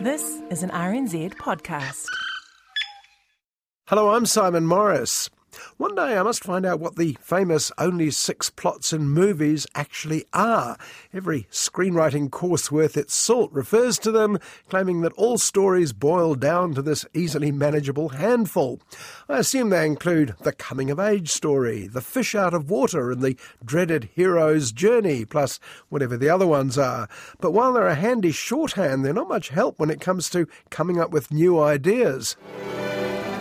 This is an RNZ podcast. Hello, I'm Simon Morris. One day I must find out what the famous only six plots in movies actually are. Every screenwriting course worth its salt refers to them, claiming that all stories boil down to this easily manageable handful. I assume they include the coming of age story, the fish out of water, and the dreaded hero's journey, plus whatever the other ones are. But while they're a handy shorthand, they're not much help when it comes to coming up with new ideas.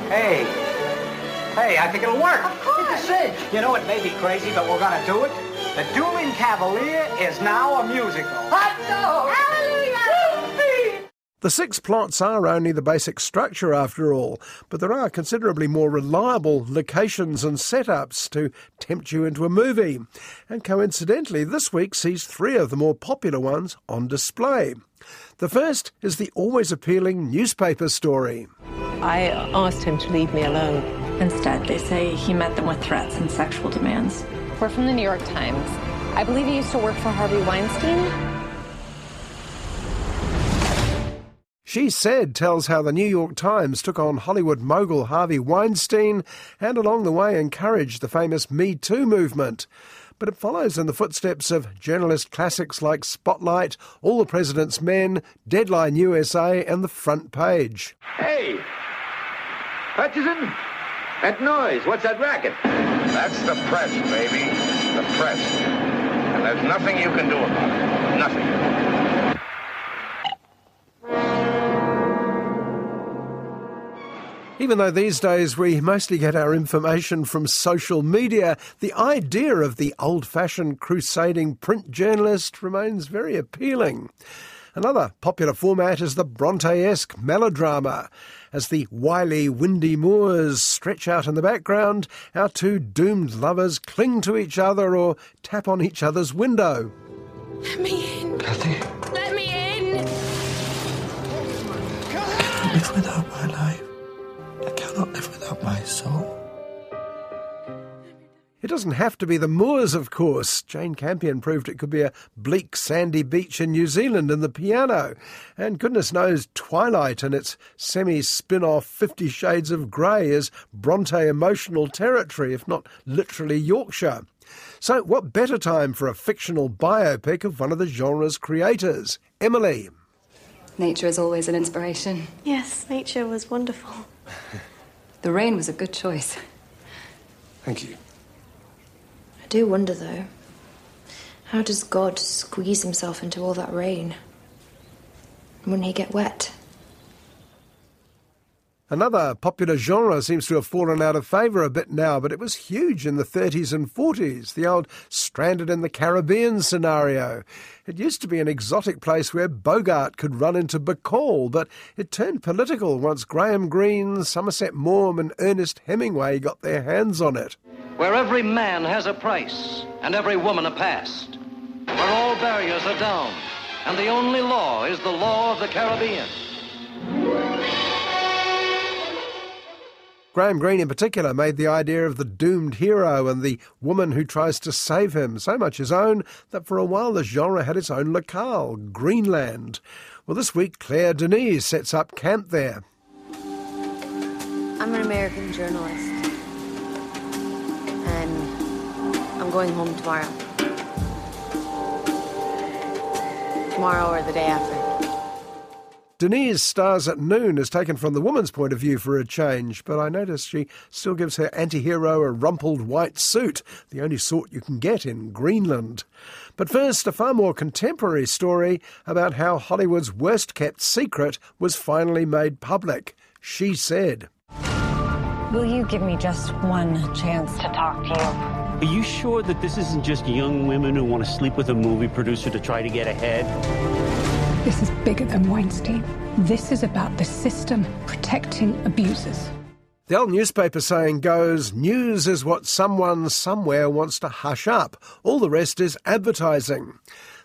Hey, hey, I think it'll work. Of course. It's a cinch. You know, it may be crazy, but we're gonna do it. The Dueling Cavalier is now a musical. Hot dog! Hallelujah! The six plots are only the basic structure after all, but there are considerably more reliable locations and setups to tempt you into a movie. And coincidentally, this week sees three of the more popular ones on display. The first is the always appealing newspaper story. I asked him to leave me alone. Instead, they say he met them with threats and sexual demands. We're from the New York Times. I believe he used to work for Harvey Weinstein. She Said tells how the New York Times took on Hollywood mogul Harvey Weinstein and along the way encouraged the famous Me Too movement. But it follows in the footsteps of journalist classics like Spotlight, All the President's Men, Deadline USA, and The Front Page. Hey! Hutchison? That noise, what's that racket? That's the press, baby. The press. And there's nothing you can do about it. Nothing. Even though these days we mostly get our information from social media, the idea of the old fashioned crusading print journalist remains very appealing. Another popular format is the Bronte esque melodrama. As the wily, windy moors stretch out in the background, our two doomed lovers cling to each other or tap on each other's window. Let me in. Cathy. Let me in. I can't live without my life. I cannot live without my soul. It doesn't have to be the moors, of course. Jane Campion proved it could be a bleak, sandy beach in New Zealand in the piano. And goodness knows, Twilight and its semi spin off Fifty Shades of Grey is Bronte emotional territory, if not literally Yorkshire. So, what better time for a fictional biopic of one of the genre's creators, Emily? Nature is always an inspiration. Yes, nature was wonderful. The rain was a good choice. Thank you. I do wonder, though, how does God squeeze himself into all that rain? Wouldn't he get wet? Another popular genre seems to have fallen out of favour a bit now, but it was huge in the 30s and 40s, the old stranded in the Caribbean scenario. It used to be an exotic place where Bogart could run into Bacall, but it turned political once Graham Greene, Somerset Maugham, and Ernest Hemingway got their hands on it. Where every man has a price and every woman a past, where all barriers are down, and the only law is the law of the Caribbean. Graham Greene, in particular, made the idea of the doomed hero and the woman who tries to save him so much his own that for a while the genre had its own locale, Greeneland. Well, this week, Claire Denis sets up camp there. I'm an American journalist. And I'm going home tomorrow. Tomorrow or the day after. Denis' Stars at Noon is taken from the woman's point of view for a change, but I notice she still gives her anti hero a rumpled white suit, the only sort you can get in Greeneland. But first, a far more contemporary story about how Hollywood's worst kept secret was finally made public. She said, Will you give me just one chance to talk to you? Are you sure that this isn't just young women who want to sleep with a movie producer to try to get ahead? This is bigger than Weinstein. This is about the system protecting abusers. The old newspaper saying goes news is what someone somewhere wants to hush up. All the rest is advertising.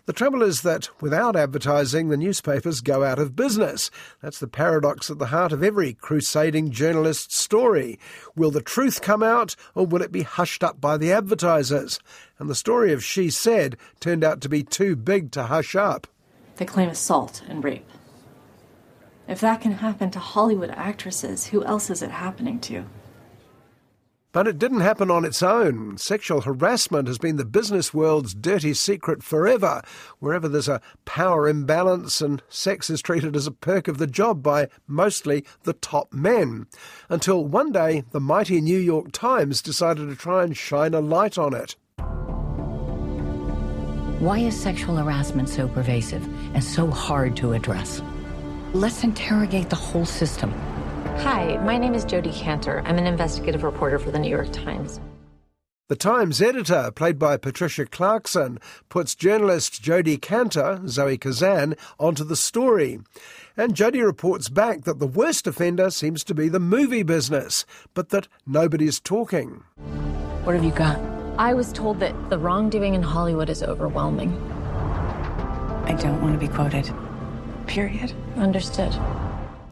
The trouble is that without advertising, the newspapers go out of business. That's the paradox at the heart of every crusading journalist's story. Will the truth come out, or will it be hushed up by the advertisers? And the story of She Said turned out to be too big to hush up. They claim assault and rape. If that can happen to Hollywood actresses, who else is it happening to? But it didn't happen on its own. Sexual harassment has been the business world's dirty secret forever. Wherever there's a power imbalance and sex is treated as a perk of the job by mostly the top men. Until one day the mighty New York Times decided to try and shine a light on it. Why is sexual harassment so pervasive and so hard to address? Let's interrogate the whole system. Hi, my name is Jodi Kantor. I'm an investigative reporter for the New York Times. The Times editor, played by Patricia Clarkson, puts journalist Jodi Kantor, Zoe Kazan, onto the story. And Jodi reports back that the worst offender seems to be the movie business, but that nobody's talking. What have you got? I was told that the wrongdoing in Hollywood is overwhelming. I don't want to be quoted. Period. Understood.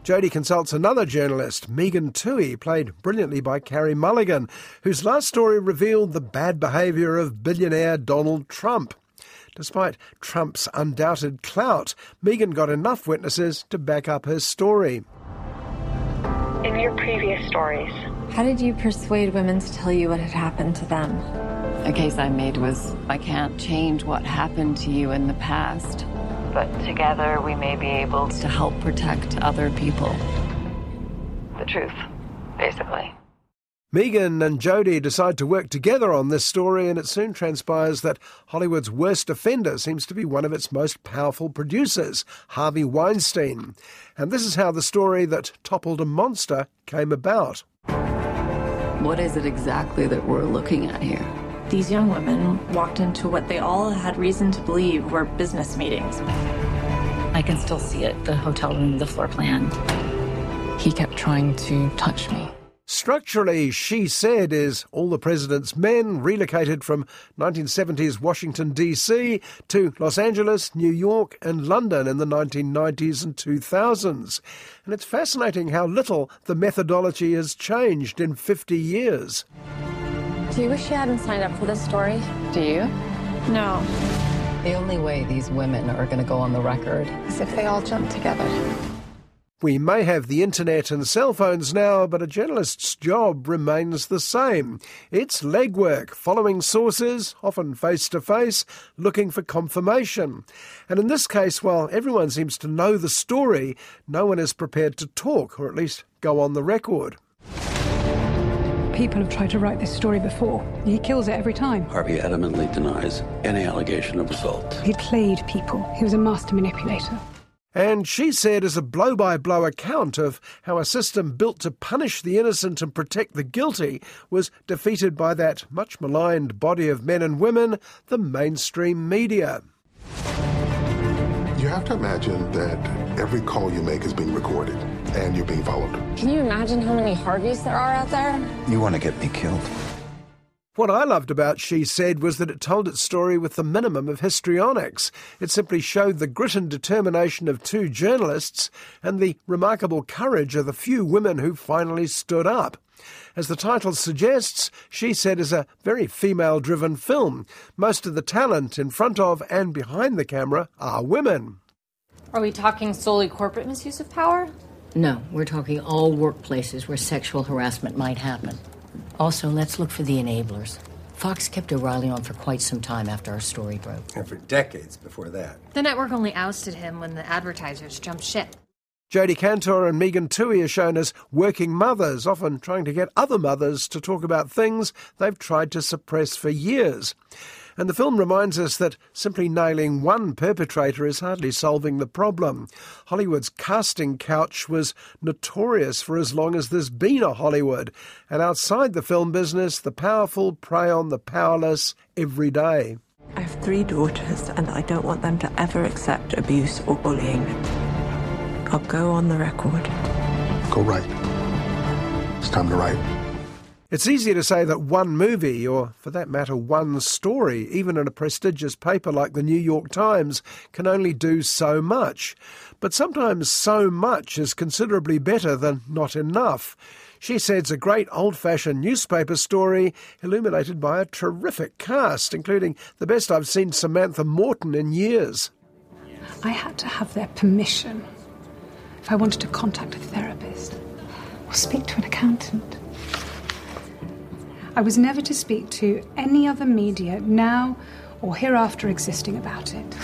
Jodi consults another journalist, Megan Twohey, played brilliantly by Carey Mulligan, whose last story revealed the bad behaviour of billionaire Donald Trump. Despite Trump's undoubted clout, Megan got enough witnesses to back up her story. In your previous stories, how did you persuade women to tell you what had happened to them? A case I made was I can't change what happened to you in the past but together we may be able to help protect other people. The truth, basically. Megan and Jodi decide to work together on this story, and it soon transpires that Hollywood's worst offender seems to be one of its most powerful producers, Harvey Weinstein. And this is how the story that toppled a monster came about. What is it exactly that we're looking at here? These young women walked into what they all had reason to believe were business meetings. I can still see it the hotel room, the floor plan. He kept trying to touch me. Structurally, She Said is all the president's men relocated from 1970s Washington, D.C. to Los Angeles, New York, and London in the 1990s and 2000s. And it's fascinating how little the methodology has changed in 50 years. Do you wish you hadn't signed up for this story? Do you? No. The only way these women are going to go on the record is if they all jump together. We may have the internet and cell phones now, but a journalist's job remains the same. It's legwork, following sources, often face to face, looking for confirmation. And in this case, while everyone seems to know the story, no one is prepared to talk, or at least go on the record people have tried to write this story before. He kills it every time. Harvey adamantly denies any allegation of assault. He played people. He was a master manipulator. And she said as a blow by blow account of how a system built to punish the innocent and protect the guilty was defeated by that much maligned body of men and women, the mainstream media. You have to imagine that every call you make is being recorded and you're being followed. Can you imagine how many Harveys there are out there? You want to get me killed. What I loved about She Said was that it told its story with the minimum of histrionics. It simply showed the grit and determination of two journalists and the remarkable courage of the few women who finally stood up. As the title suggests, She Said is a very female driven film. Most of the talent in front of and behind the camera are women. Are we talking solely corporate misuse of power? No, we're talking all workplaces where sexual harassment might happen. Also, let's look for the enablers. Fox kept O'Reilly on for quite some time after our story broke. And for decades before that. The network only ousted him when the advertisers jumped ship. Jodi Kantor and Megan Twohey are shown as working mothers, often trying to get other mothers to talk about things they've tried to suppress for years. And the film reminds us that simply nailing one perpetrator is hardly solving the problem. Hollywood's casting couch was notorious for as long as there's been a Hollywood. And outside the film business, the powerful prey on the powerless every day. I've three daughters, and I don't want them to ever accept abuse or bullying. I'll go on the record. Go right. It's time to write. It's easy to say that one movie, or for that matter, one story, even in a prestigious paper like the New York Times, can only do so much. But sometimes so much is considerably better than not enough. She says a great old fashioned newspaper story illuminated by a terrific cast, including the best I've seen Samantha Morton in years. I had to have their permission if I wanted to contact a therapist or speak to an accountant. I was never to speak to any other media now or hereafter existing about it.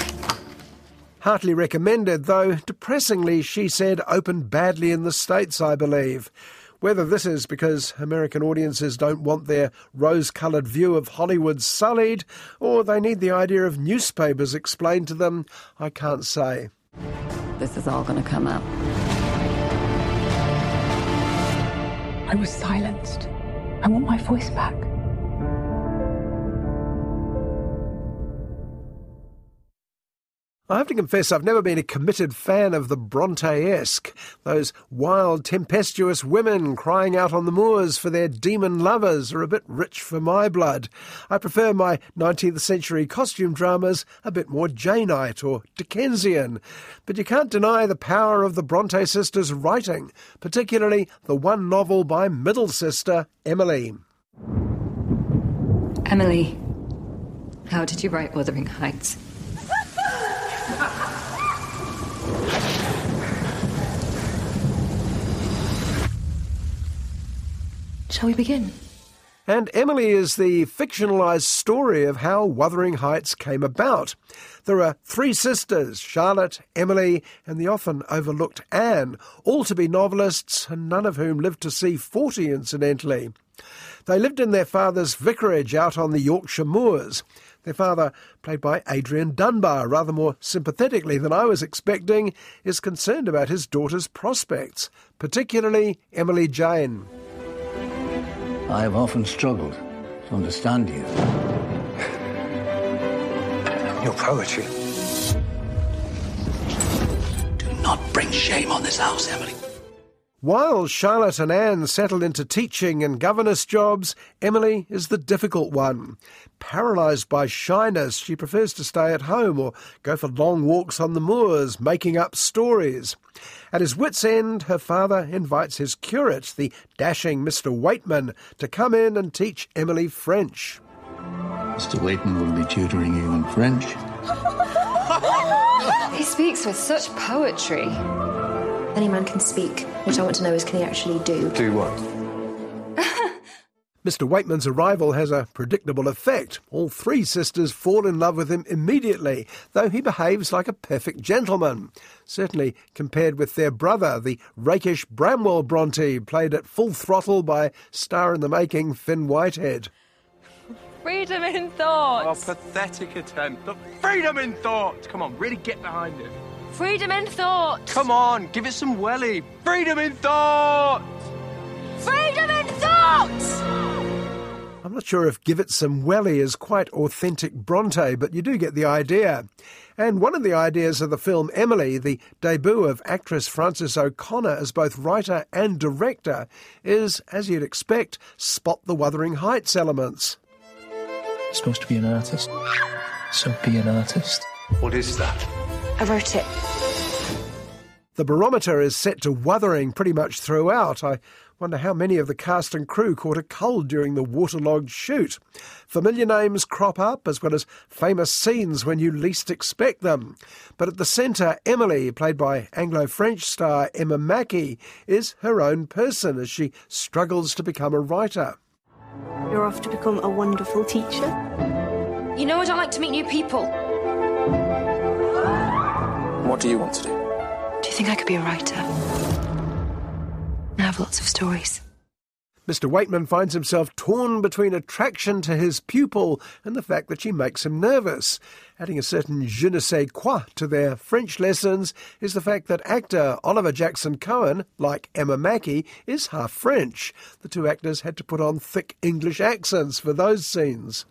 Heartily recommended, though depressingly, she said, opened badly in the States, I believe. Whether this is because American audiences don't want their rose coloured view of Hollywood sullied, or they need the idea of newspapers explained to them, I can't say. This is all going to come out. I was silenced. I want my voice back. I have to confess I've never been a committed fan of the Bronte-esque, those wild, tempestuous women crying out on the moors for their demon lovers are a bit rich for my blood. I prefer my 19th century costume dramas a bit more Janeite or Dickensian. But you can't deny the power of the Bronte sisters' writing, particularly the one novel by middle sister Emily. Emily, how did you write Wuthering Heights? Shall we begin? And Emily is the fictionalised story of how Wuthering Heights came about. There are three sisters, Charlotte, Emily, and the often overlooked Anne, all to be novelists, and none of whom lived to see forty, incidentally. They lived in their father's vicarage out on the Yorkshire moors. Their father, played by Adrian Dunbar, rather more sympathetically than I was expecting, is concerned about his daughter's prospects, particularly Emily Jane. I have often struggled to understand you. Your poetry. Do not bring shame on this house, Emily. While Charlotte and Anne settle into teaching and governess jobs, Emily is the difficult one. Paralysed by shyness, she prefers to stay at home or go for long walks on the moors, making up stories. At his wits' end, her father invites his curate, the dashing Mr. Weightman, to come in and teach Emily French. Mr. Weightman will be tutoring you in French. he speaks with such poetry. Any man can speak. What I want to know is can he actually do? Do what? Mr. Weightman's arrival has a predictable effect. All three sisters fall in love with him immediately, though he behaves like a perfect gentleman. Certainly compared with their brother, the rakish Branwell Bronte, played at full throttle by star in the making Fionn Whitehead. Freedom in thought. Oh, pathetic attempt. Look, freedom in thought. Come on, really get behind it. Freedom in thought. Come on, give it some welly. Freedom in thought. Freedom in thought. I'm not sure if Give It Some Welly is quite authentic Bronte, but you do get the idea. And one of the ideas of the film Emily, the debut of actress Frances O'Connor as both writer and director, is, as you'd expect, spot the Wuthering Heights elements. You're supposed to be an artist, so be an artist. What is that? I wrote it. The barometer is set to wuthering pretty much throughout. I wonder how many of the cast and crew caught a cold during the waterlogged shoot. Familiar names crop up, as well as famous scenes when you least expect them. But at the centre, Emily, played by Anglo French star Emma Mackey, is her own person as she struggles to become a writer. You're off to become a wonderful teacher. You know I don't like to meet new people. What do you want to do? Do you think I could be a writer? I have lots of stories. Mr. Weightman finds himself torn between attraction to his pupil and the fact that she makes him nervous. Adding a certain je ne sais quoi to their French lessons is the fact that actor Oliver Jackson Cohen, like Emma Mackey, is half French. The two actors had to put on thick English accents for those scenes.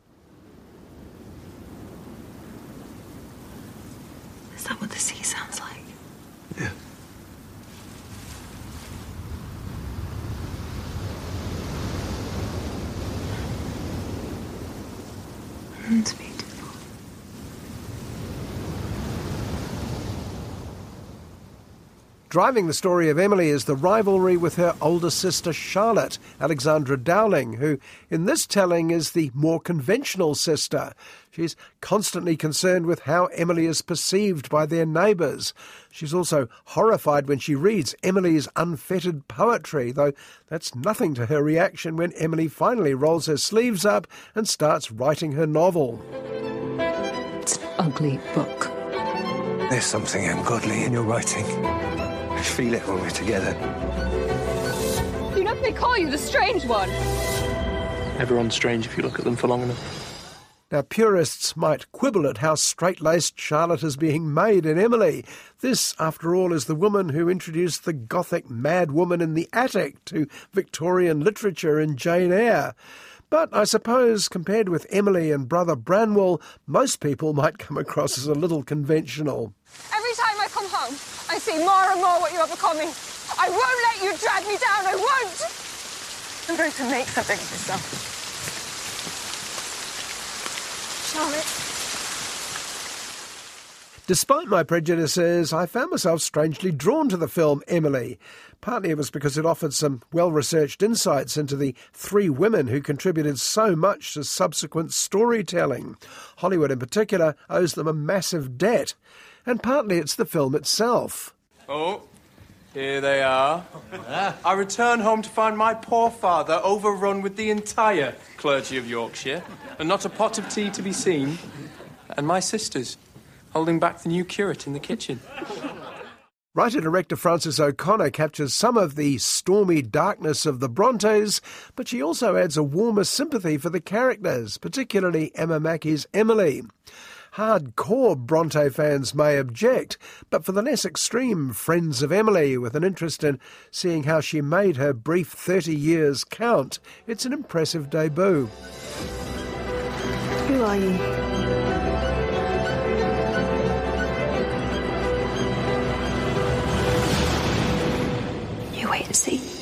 Is that what the sea sounds like? Yeah. Driving the story of Emily is the rivalry with her older sister Charlotte, Alexandra Dowling, who in this telling is the more conventional sister. She's constantly concerned with how Emily is perceived by their neighbours. She's also horrified when she reads Emily's unfettered poetry, though that's nothing to her reaction when Emily finally rolls her sleeves up and starts writing her novel. It's an ugly book. There's something ungodly in your writing. I feel it when we're together. You know they call you the strange one. Everyone's strange if you look at them for long enough. Now, purists might quibble at how straight laced Charlotte is being made in Emily. This, after all, is the woman who introduced the Gothic mad woman in the attic to Victorian literature in Jane Eyre. But I suppose, compared with Emily and Brother Branwell, most people might come across as a little conventional. Every time I come home, I see more and more what you are becoming. I won't let you drag me down. I won't. I'm going to make something of myself. Charlotte. Despite my prejudices, I found myself strangely drawn to the film Emily. Partly it was because it offered some well researched insights into the three women who contributed so much to subsequent storytelling. Hollywood, in particular, owes them a massive debt. And partly it's the film itself. Oh, here they are. I return home to find my poor father overrun with the entire clergy of Yorkshire, and not a pot of tea to be seen, and my sisters holding back the new curate in the kitchen. Writer director Frances O'Connor captures some of the stormy darkness of the Brontes, but she also adds a warmer sympathy for the characters, particularly Emma Mackey's Emily. Hardcore Bronte fans may object, but for the less extreme friends of Emily with an interest in seeing how she made her brief 30 years count, it's an impressive debut. Who are you? You wait and see.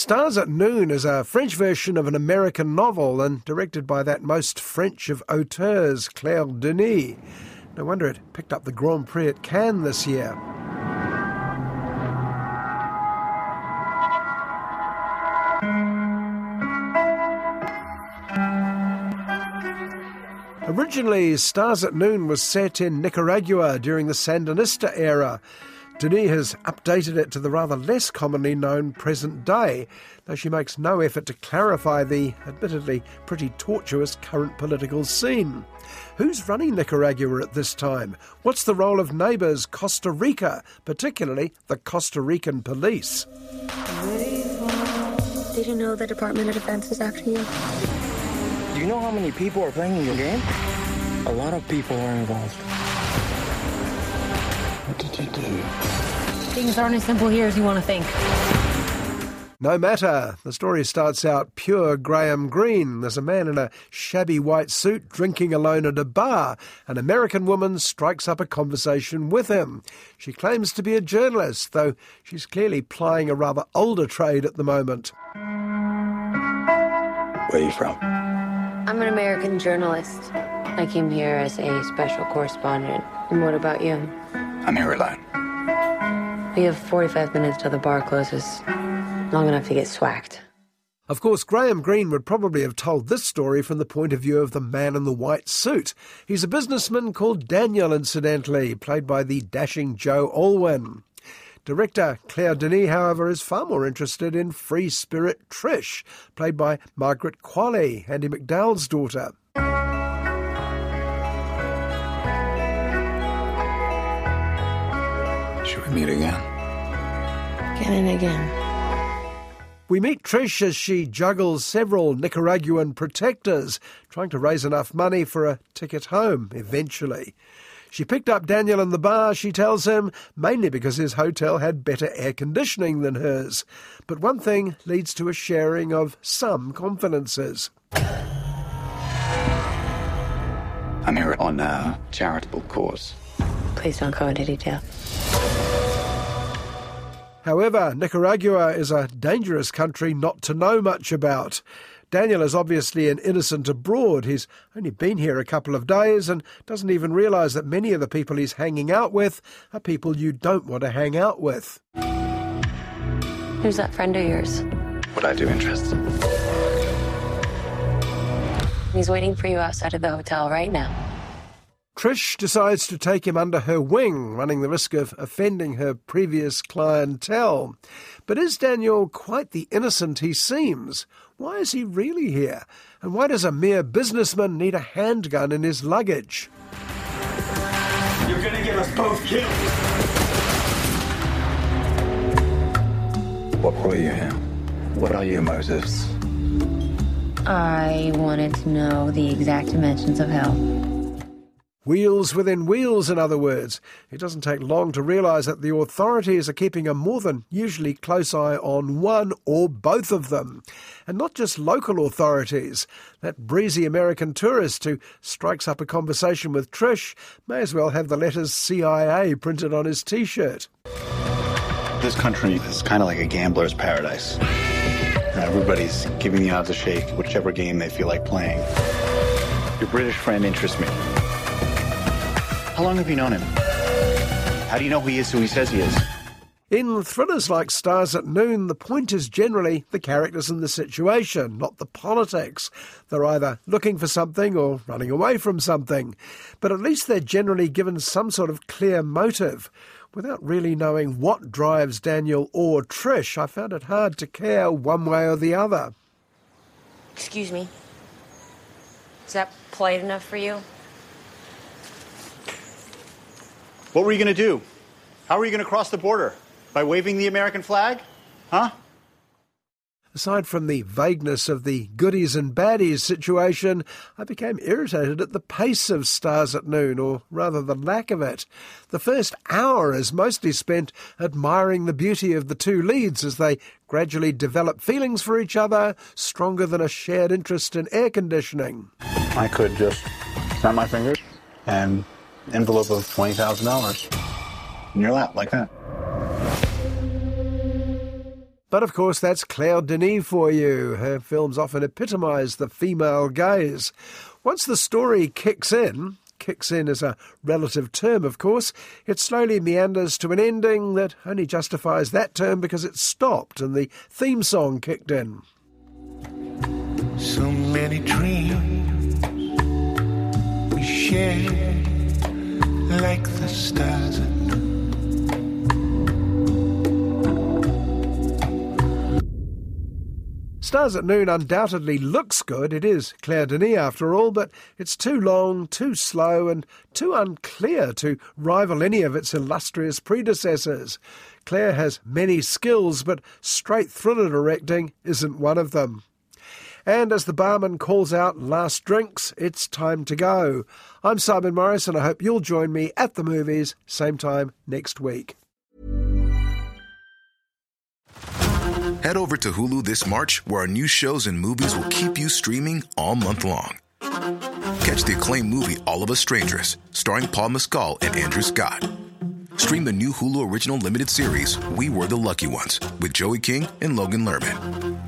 Stars at Noon is a French version of an American novel and directed by that most French of auteurs, Claire Denis. No wonder it picked up the Grand Prix at Cannes this year. Originally, Stars at Noon was set in Nicaragua during the Sandinista era. Denis has updated it to the rather less commonly known present day, though she makes no effort to clarify the admittedly pretty tortuous current political scene. Who's running Nicaragua at this time? What's the role of neighbours Costa Rica, particularly the Costa Rican police? Did you know the Department of Defense is after you? Do you know how many people are playing in your game? A lot of people are involved. What did you do? Things aren't as simple here as you want to think. No matter. The story starts out pure Graham Greene. There's a man in a shabby white suit drinking alone at a bar. An American woman strikes up a conversation with him. She claims to be a journalist, though she's clearly plying a rather older trade at the moment. Where are you from? I'm an American journalist. I came here as a special correspondent. And what about you? I'm here alone. We have 45 minutes till the bar closes. Long enough to get swacked. Of course, Graham Greene would probably have told this story from the point of view of the man in the white suit. He's a businessman called Daniel, incidentally, played by the dashing Joe Alwyn. Director Claire Denis, however, is far more interested in free spirit Trish, played by Margaret Qualley, Andie MacDowell's daughter. Meet again? Again and again. We meet Trish as she juggles several Nicaraguan protectors, trying to raise enough money for a ticket home eventually. She picked up Daniel in the bar, she tells him, mainly because his hotel had better air conditioning than hers. But one thing leads to a sharing of some confidences. I'm here on a charitable cause. Please don't go into detail. However, Nicaragua is a dangerous country not to know much about. Daniel is obviously an innocent abroad. He's only been here a couple of days and doesn't even realise that many of the people he's hanging out with are people you don't want to hang out with. Who's that friend of yours? What I do interests him. He's waiting for you outside of the hotel right now. Trish decides to take him under her wing, running the risk of offending her previous clientele. But is Daniel quite the innocent he seems? Why is he really here? And why does a mere businessman need a handgun in his luggage? You're gonna get us both killed. What brought you here? What are your motives? I wanted to know the exact dimensions of hell. Wheels within wheels, in other words. It doesn't take long to realise that the authorities are keeping a more than usually close eye on one or both of them. And not just local authorities. That breezy American tourist who strikes up a conversation with Trish may as well have the letters CIA printed on his t shirt. This country is kind of like a gambler's paradise. Everybody's giving the odds a shake whichever game they feel like playing. Your British friend interests me. How long have you known him? How do you know who he is who he says he is? In thrillers like Stars at Noon, the point is generally the characters and the situation, not the politics. They're either looking for something or running away from something. But at least they're generally given some sort of clear motive. Without really knowing what drives Daniel or Trish, I found it hard to care one way or the other. Excuse me. Is that polite enough for you? What were you going to do? How were you going to cross the border? By waving the American flag? Huh? Aside from the vagueness of the goodies and baddies situation, I became irritated at the pace of Stars at Noon, or rather the lack of it. The first hour is mostly spent admiring the beauty of the two leads as they gradually develop feelings for each other, stronger than a shared interest in air conditioning. I could just snap my fingers and envelope of $20,000 in your lap like that. But of course, that's Claire Denis for you. Her films often epitomise the female gaze. Once the story kicks in, kicks in is a relative term, of course, it slowly meanders to an ending that only justifies that term because it stopped and the theme song kicked in. So many dreams we share, like the stars at noon. Stars at Noon undoubtedly looks good. It is Claire Denis after all, but it's too long, too slow, and too unclear to rival any of its illustrious predecessors. Claire has many skills, but straight thriller directing isn't one of them. And as the barman calls out last drinks, it's time to go. I'm Simon Morris, and I hope you'll join me at the movies, same time next week. Head over to Hulu this March, where our new shows and movies will keep you streaming all month long. Catch the acclaimed movie All of Us Strangers, starring Paul Mescal and Andrew Scott. Stream the new Hulu original limited series We Were the Lucky Ones with Joey King and Logan Lerman.